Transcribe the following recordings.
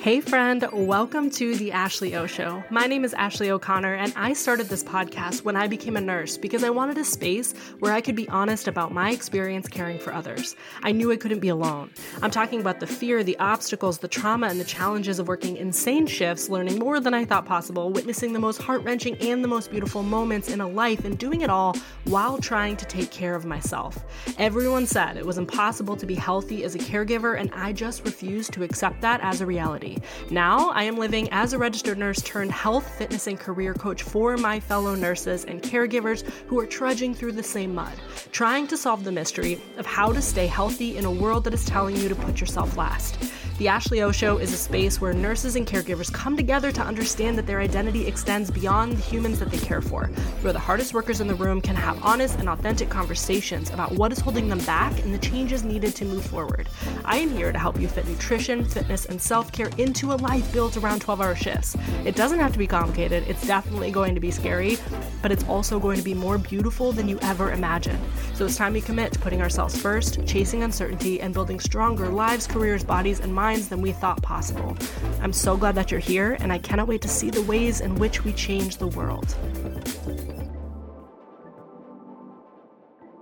Hey, friend, welcome to the Ashley O Show. My name is Ashley O'Connor, and I started this podcast when I became a nurse because I wanted a space where I could be honest about my experience caring for others. I knew I couldn't be alone. I'm talking about the fear, the obstacles, the trauma, and the challenges of working insane shifts, learning more than I thought possible, witnessing the most heart wrenching and the most beautiful moments in a life, and doing it all while trying to take care of myself. Everyone said it was impossible to be healthy as a caregiver, and I just refused to accept that as a reality. Now, I am living as a registered nurse turned health, fitness, and career coach for my fellow nurses and caregivers who are trudging through the same mud, trying to solve the mystery of how to stay healthy in a world that is telling you to put yourself last. The Ashley O Show is a space where nurses and caregivers come together to understand that their identity extends beyond the humans that they care for, where the hardest workers in the room can have honest and authentic conversations about what is holding them back and the changes needed to move forward. I am here to help you fit nutrition, fitness, and self care into a life built around 12 hour shifts. It doesn't have to be complicated, it's definitely going to be scary, but it's also going to be more beautiful than you ever imagined. So it's time we commit to putting ourselves first, chasing uncertainty, and building stronger lives, careers, bodies, and minds minds than we thought possible. I'm so glad that you're here, and I cannot wait to see the ways in which we change the world.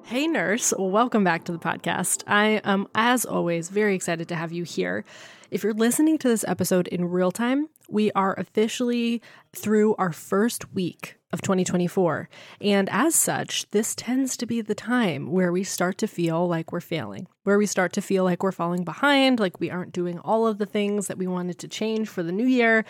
Hey, nurse, welcome back to the podcast. I am, as always, very excited to have you here. If you're listening to this episode in real time, we are officially through our first week of 2024. And as such, this tends to be the time where we start to feel like we're failing, where we start to feel like we're falling behind, like we aren't doing all of the things that we wanted to change for the new year.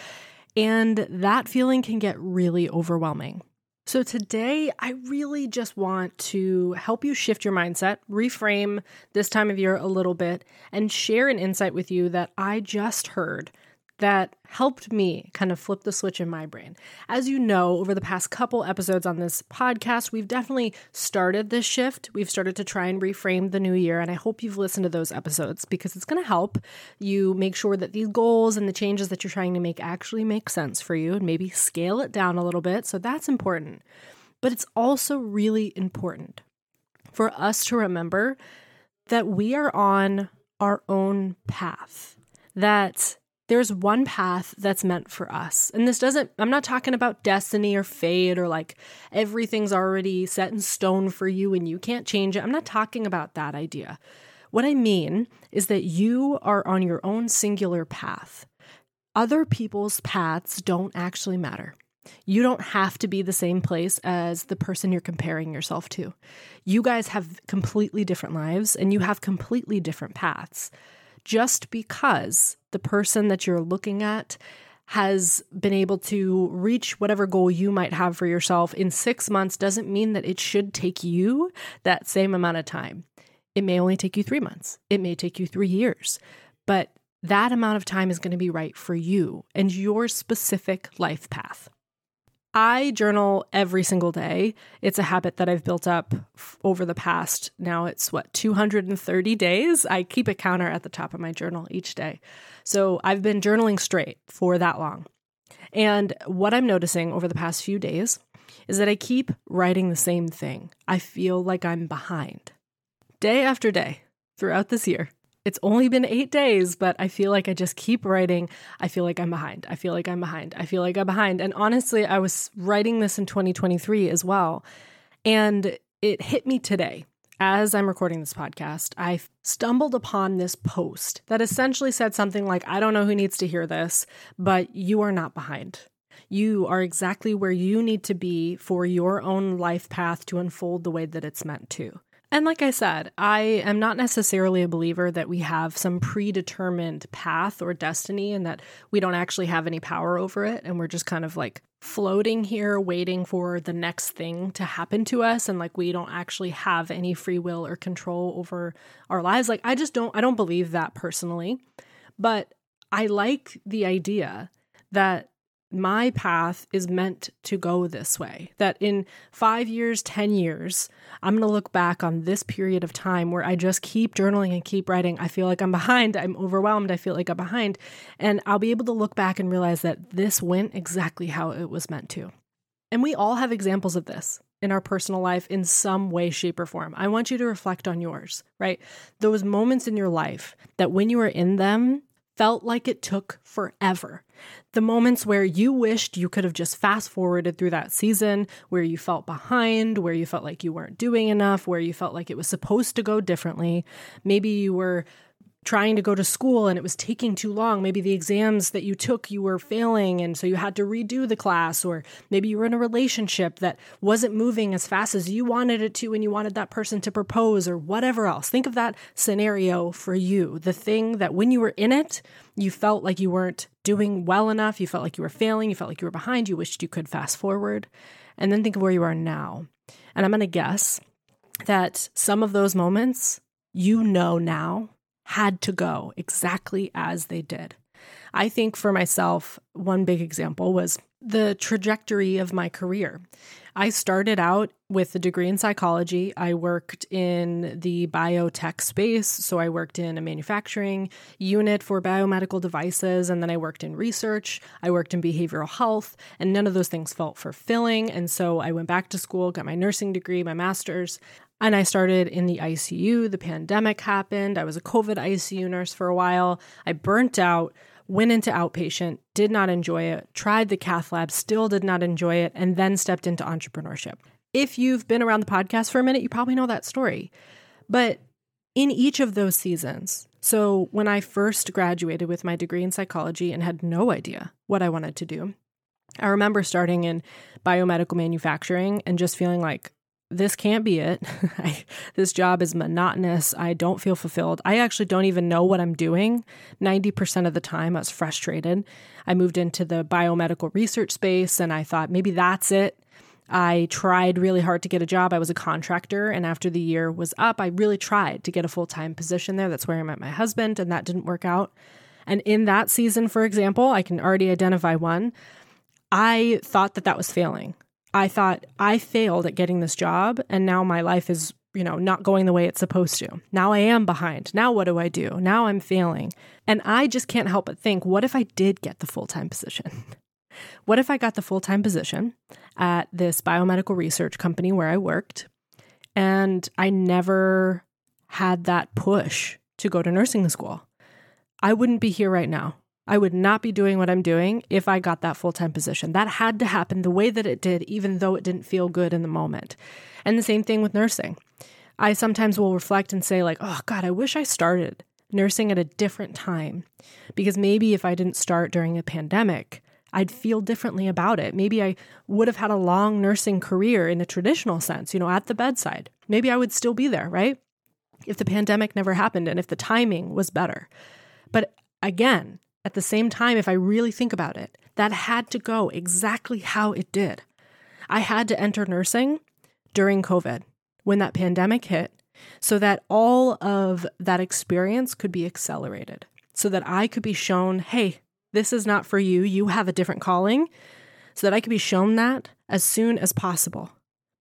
And that feeling can get really overwhelming. So, today, I really just want to help you shift your mindset, reframe this time of year a little bit, and share an insight with you that I just heard that helped me kind of flip the switch in my brain. As you know, over the past couple episodes on this podcast, we've definitely started this shift. We've started to try and reframe the new year, and I hope you've listened to those episodes because it's going to help you make sure that these goals and the changes that you're trying to make actually make sense for you and maybe scale it down a little bit. So that's important. But it's also really important for us to remember that we are on our own path. That there's one path that's meant for us. And this doesn't, I'm not talking about destiny or fate or like everything's already set in stone for you and you can't change it. I'm not talking about that idea. What I mean is that you are on your own singular path. Other people's paths don't actually matter. You don't have to be the same place as the person you're comparing yourself to. You guys have completely different lives and you have completely different paths just because the person that you're looking at has been able to reach whatever goal you might have for yourself in six months doesn't mean that it should take you that same amount of time. It may only take you three months, it may take you three years, but that amount of time is going to be right for you and your specific life path. I journal every single day. It's a habit that I've built up f- over the past, now it's what, 230 days? I keep a counter at the top of my journal each day. So I've been journaling straight for that long. And what I'm noticing over the past few days is that I keep writing the same thing. I feel like I'm behind. Day after day throughout this year, it's only been eight days, but I feel like I just keep writing. I feel like I'm behind. I feel like I'm behind. I feel like I'm behind. And honestly, I was writing this in 2023 as well. And it hit me today. As I'm recording this podcast, I stumbled upon this post that essentially said something like, I don't know who needs to hear this, but you are not behind. You are exactly where you need to be for your own life path to unfold the way that it's meant to. And like I said, I am not necessarily a believer that we have some predetermined path or destiny and that we don't actually have any power over it. And we're just kind of like floating here, waiting for the next thing to happen to us. And like we don't actually have any free will or control over our lives. Like I just don't, I don't believe that personally. But I like the idea that my path is meant to go this way. That in five years, 10 years, I'm going to look back on this period of time where I just keep journaling and keep writing. I feel like I'm behind. I'm overwhelmed. I feel like I'm behind. And I'll be able to look back and realize that this went exactly how it was meant to. And we all have examples of this in our personal life in some way, shape, or form. I want you to reflect on yours, right? Those moments in your life that when you were in them, felt like it took forever. The moments where you wished you could have just fast forwarded through that season, where you felt behind, where you felt like you weren't doing enough, where you felt like it was supposed to go differently. Maybe you were trying to go to school and it was taking too long. Maybe the exams that you took, you were failing, and so you had to redo the class. Or maybe you were in a relationship that wasn't moving as fast as you wanted it to, and you wanted that person to propose, or whatever else. Think of that scenario for you the thing that when you were in it, you felt like you weren't doing well enough, you felt like you were failing, you felt like you were behind, you wished you could fast forward. And then think of where you are now. And I'm going to guess that some of those moments you know now had to go exactly as they did. I think for myself, one big example was the trajectory of my career. I started out with a degree in psychology. I worked in the biotech space. So I worked in a manufacturing unit for biomedical devices, and then I worked in research. I worked in behavioral health, and none of those things felt fulfilling. And so I went back to school, got my nursing degree, my master's. And I started in the ICU. The pandemic happened. I was a COVID ICU nurse for a while. I burnt out, went into outpatient, did not enjoy it, tried the cath lab, still did not enjoy it, and then stepped into entrepreneurship. If you've been around the podcast for a minute, you probably know that story. But in each of those seasons, so when I first graduated with my degree in psychology and had no idea what I wanted to do, I remember starting in biomedical manufacturing and just feeling like, this can't be it. I, this job is monotonous. I don't feel fulfilled. I actually don't even know what I'm doing. 90% of the time, I was frustrated. I moved into the biomedical research space and I thought maybe that's it. I tried really hard to get a job. I was a contractor, and after the year was up, I really tried to get a full time position there. That's where I met my husband, and that didn't work out. And in that season, for example, I can already identify one. I thought that that was failing. I thought I failed at getting this job and now my life is, you know, not going the way it's supposed to. Now I am behind. Now what do I do? Now I'm failing. And I just can't help but think, what if I did get the full-time position? what if I got the full-time position at this biomedical research company where I worked and I never had that push to go to nursing school? I wouldn't be here right now. I would not be doing what I'm doing if I got that full time position. That had to happen the way that it did, even though it didn't feel good in the moment. And the same thing with nursing. I sometimes will reflect and say, like, oh God, I wish I started nursing at a different time. Because maybe if I didn't start during a pandemic, I'd feel differently about it. Maybe I would have had a long nursing career in a traditional sense, you know, at the bedside. Maybe I would still be there, right? If the pandemic never happened and if the timing was better. But again, at the same time, if I really think about it, that had to go exactly how it did. I had to enter nursing during COVID when that pandemic hit so that all of that experience could be accelerated, so that I could be shown, hey, this is not for you. You have a different calling, so that I could be shown that as soon as possible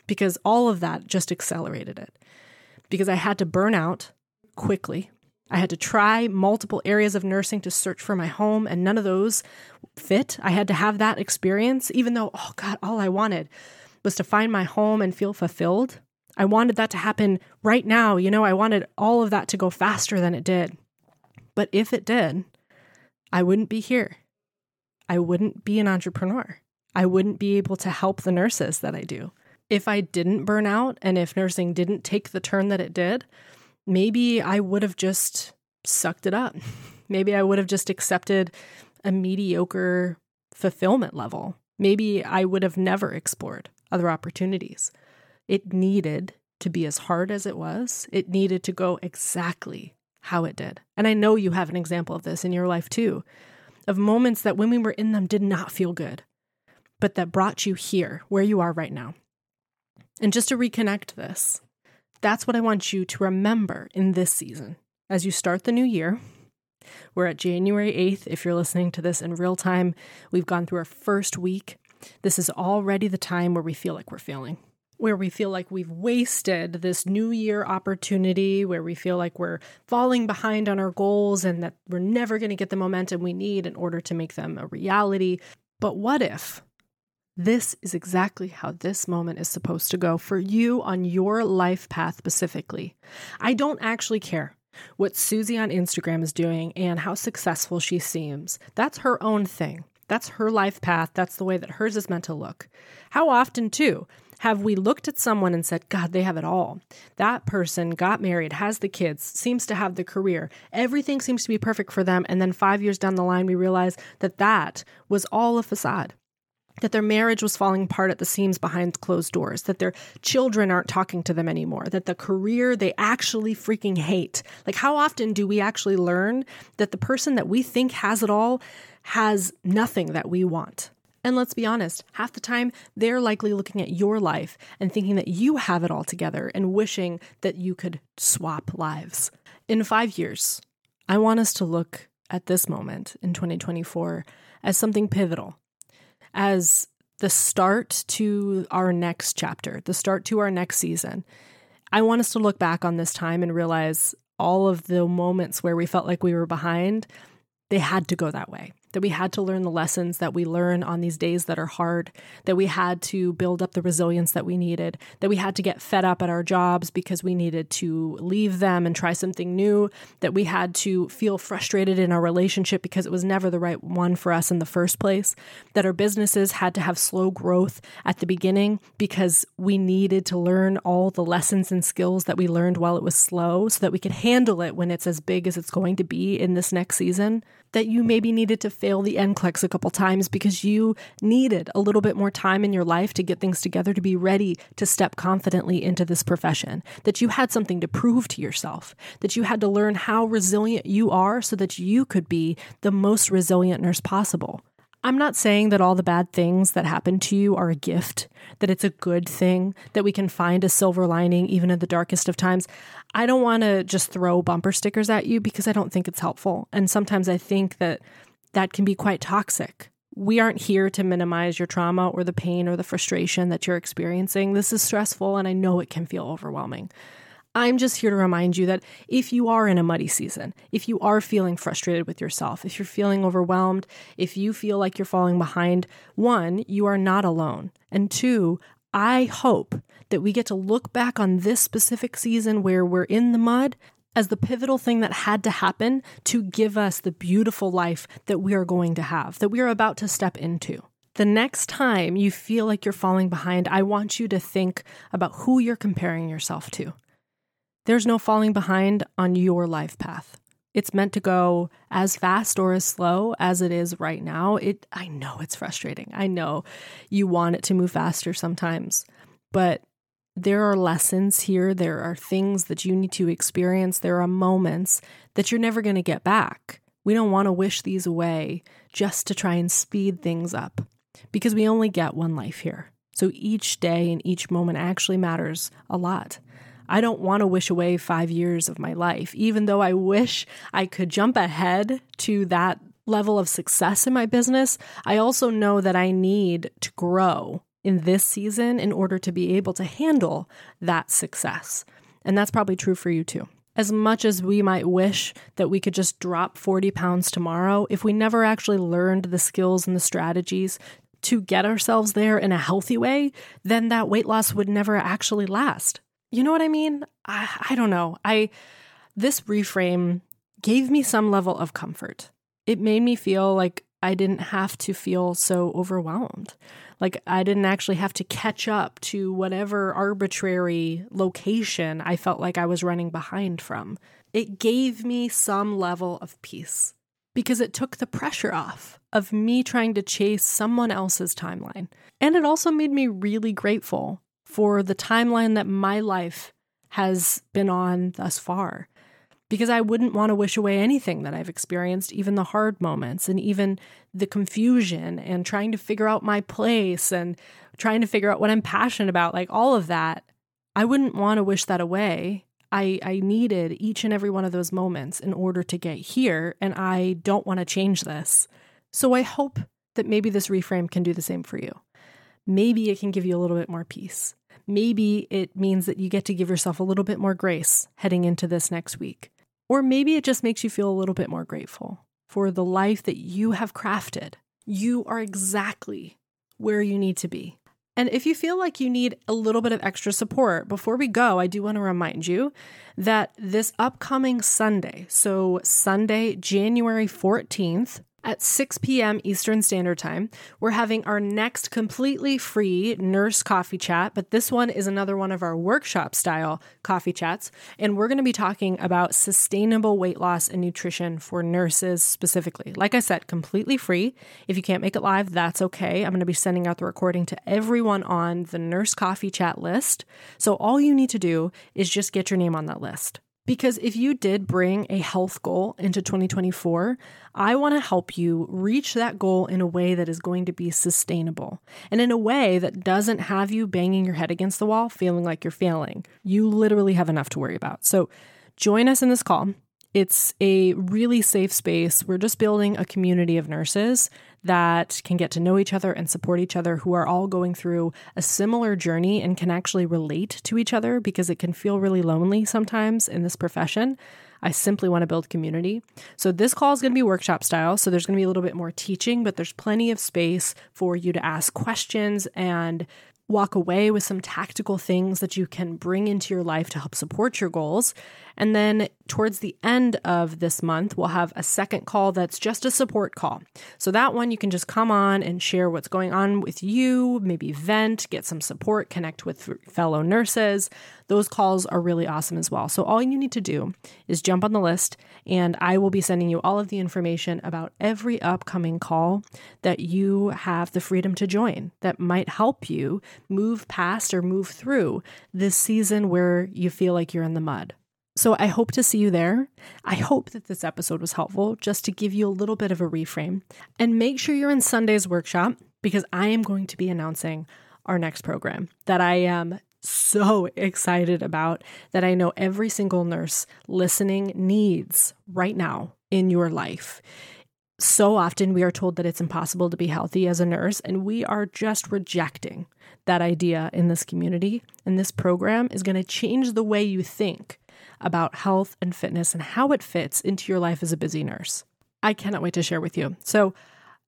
because all of that just accelerated it. Because I had to burn out quickly I had to try multiple areas of nursing to search for my home, and none of those fit. I had to have that experience, even though, oh God, all I wanted was to find my home and feel fulfilled. I wanted that to happen right now. You know, I wanted all of that to go faster than it did. But if it did, I wouldn't be here. I wouldn't be an entrepreneur. I wouldn't be able to help the nurses that I do. If I didn't burn out and if nursing didn't take the turn that it did, maybe I would have just sucked it up. Maybe I would have just accepted a mediocre fulfillment level. Maybe I would have never explored other opportunities. It needed to be as hard as it was, it needed to go exactly how it did. And I know you have an example of this in your life too, of moments that when we were in them did not feel good, but that brought you here, where you are right now. And just to reconnect this, that's what I want you to remember in this season. As you start the new year, we're at January 8th. If you're listening to this in real time, we've gone through our first week. This is already the time where we feel like we're failing, where we feel like we've wasted this new year opportunity, where we feel like we're falling behind on our goals and that we're never going to get the momentum we need in order to make them a reality. But what if this is exactly how this moment is supposed to go for you on your life path specifically. I don't actually care What Susie on Instagram is doing and how successful she seems, that's her own thing. That's her life path. That's the way that hers is meant to look. How often, too, have we looked at someone and said, God, they have it all? That person got married, has the kids, seems to have the career. Everything seems to be perfect for them. And then five years down the line, we realize that that was all a facade that their marriage was falling apart at the seams behind closed doors, that their children aren't talking to them anymore, that the career they actually freaking hate. Like, how often do we actually learn that the person that we think has it all has nothing that we want? And let's be honest, half the time they're likely looking at your life and thinking that you have it all together and wishing that you could swap lives. In five years, I want us to look at this moment in 2024 as something pivotal as the start to our next chapter, the start to our next season. I want us to look back on this time and realize all of the moments where we felt like we were behind, they had to go that way that we had to learn the lessons that we learn on these days that are hard, that we had to build up the resilience that we needed, that we had to get fed up at our jobs because we needed to leave them and try something new, that we had to feel frustrated in our relationship because it was never the right one for us in the first place, that our businesses had to have slow growth at the beginning because we needed to learn all the lessons and skills that we learned while it was slow so that we could handle it when it's as big as it's going to be in this next season that you maybe needed to fail the NCLEX a couple times because you needed a little bit more time in your life to get things together to be ready to step confidently into this profession, that you had something to prove to yourself, that you had to learn how resilient you are so that you could be the most resilient nurse possible. I'm not saying that all the bad things that happen to you are a gift, that it's a good thing, that we can find a silver lining even in the darkest of times. I don't want to just throw bumper stickers at you because I don't think it's helpful. And sometimes I think that that can be quite toxic. We aren't here to minimize your trauma or the pain or the frustration that you're experiencing. This is stressful and I know it can feel overwhelming. I'm just here to remind you that if you are in a muddy season, if you are feeling frustrated with yourself, if you're feeling overwhelmed, if you feel like you're falling behind, one, you are not alone. And two, I hope that we get to look back on this specific season where we're in the mud as the pivotal thing that had to happen to give us the beautiful life that we are going to have, that we are about to step into. The next time you feel like you're falling behind, I want you to think about who you're comparing yourself to. There's no falling behind on your life path. It's meant to go as fast or as slow as it is right now. It I know it's frustrating. I know you want it to move faster sometimes. But there are lessons here. There are things that you need to experience. There are moments that you're never going to get back. We don't want to wish these away just to try and speed things up because we only get one life here. So each day and each moment actually matters a lot. I don't want to wish away five years of my life, even though I wish I could jump ahead to that level of success in my business. I also know that I need to grow in this season in order to be able to handle that success. And that's probably true for you too. As much as we might wish that we could just drop 40 pounds tomorrow, if we never actually learned the skills and the strategies to get ourselves there in a healthy way, then that weight loss would never actually last. You know what I mean? I, I don't know. I this reframe gave me some level of comfort. It made me feel like I didn't have to feel so overwhelmed. Like I didn't actually have to catch up to whatever arbitrary location I felt like I was running behind from. It gave me some level of peace because it took the pressure off of me trying to chase someone else's timeline. And it also made me really grateful for the timeline that my life has been on thus far. Because I wouldn't want to wish away anything that I've experienced, even the hard moments and even the confusion and trying to figure out my place and trying to figure out what I'm passionate about, like all of that. I wouldn't want to wish that away. I, I needed each and every one of those moments in order to get here, and I don't want to change this. So I hope that maybe this reframe can do the same for you maybe it can give you a little bit more peace. Maybe it means that you get to give yourself a little bit more grace heading into this next week. Or maybe it just makes you feel a little bit more grateful for the life that you have crafted. You are exactly where you need to be. And if you feel like you need a little bit of extra support, before we go, I do want to remind you that this upcoming Sunday, so Sunday, January 14th, at 6 p.m. Eastern Standard Time. We're having our next completely free nurse coffee chat, but this one is another one of our workshop style coffee chats. And we're going to be talking about sustainable weight loss and nutrition for nurses specifically. Like I said, completely free. If you can't make it live, that's okay. I'm going to be sending out the recording to everyone on the nurse coffee chat list. So all you need to do is just get your name on that list. Because if you did bring a health goal into 2024, I want to help you reach that goal in a way that is going to be sustainable and in a way that doesn't have you banging your head against the wall feeling like you're failing. You literally have enough to worry about. So join us in this call. It's a really safe space. We're just building a community of nurses that can get to know each other and support each other who are all going through a similar journey and can actually relate to each other because it can feel really lonely sometimes in this profession. I simply want to build community. So, this call is going to be workshop style. So, there's going to be a little bit more teaching, but there's plenty of space for you to ask questions and walk away with some tactical things that you can bring into your life to help support your goals. And then towards the end of this month, we'll have a second call that's just a support call. So that one you can just come on and share what's going on with you, maybe vent, get some support, connect with fellow nurses. Those calls are really awesome as well. So all you need to do is jump on the list, and I will be sending you all of the information about every upcoming call that you have the freedom to join that might help you move past or move through this season where you feel like you're in the mud. So I hope to see you there. I hope that this episode was helpful just to give you a little bit of a reframe. And make sure you're in Sunday's workshop because I am going to be announcing our next program that I am so excited about that I know every single nurse listening needs right now in your life. So often we are told that it's impossible to be healthy as a nurse, and we are just rejecting that idea in this community. And this program is going to change the way you think about health and fitness and how it fits into your life as a busy nurse. I cannot wait to share with you. So,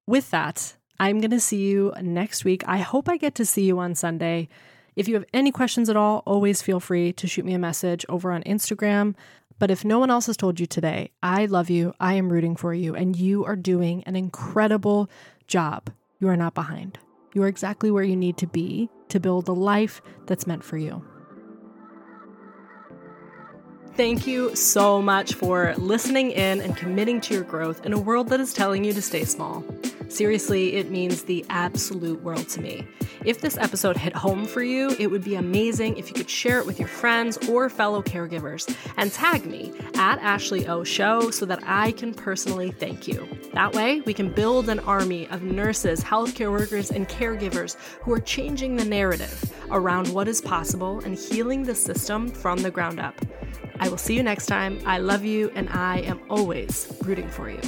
with that, I'm going to see you next week. I hope I get to see you on Sunday. If you have any questions at all, always feel free to shoot me a message over on Instagram. But if no one else has told you today, I love you, I am rooting for you, and you are doing an incredible job. You are not behind. You are exactly where you need to be to build the life that's meant for you. Thank you so much for listening in and committing to your growth in a world that is telling you to stay small. Seriously, it means the absolute world to me. If this episode hit home for you, it would be amazing if you could share it with your friends or fellow caregivers and tag me at Ashley O Show so that I can personally thank you. That way, we can build an army of nurses, healthcare workers, and caregivers who are changing the narrative around what is possible and healing the system from the ground up. I will see you next time. I love you, and I am always rooting for you.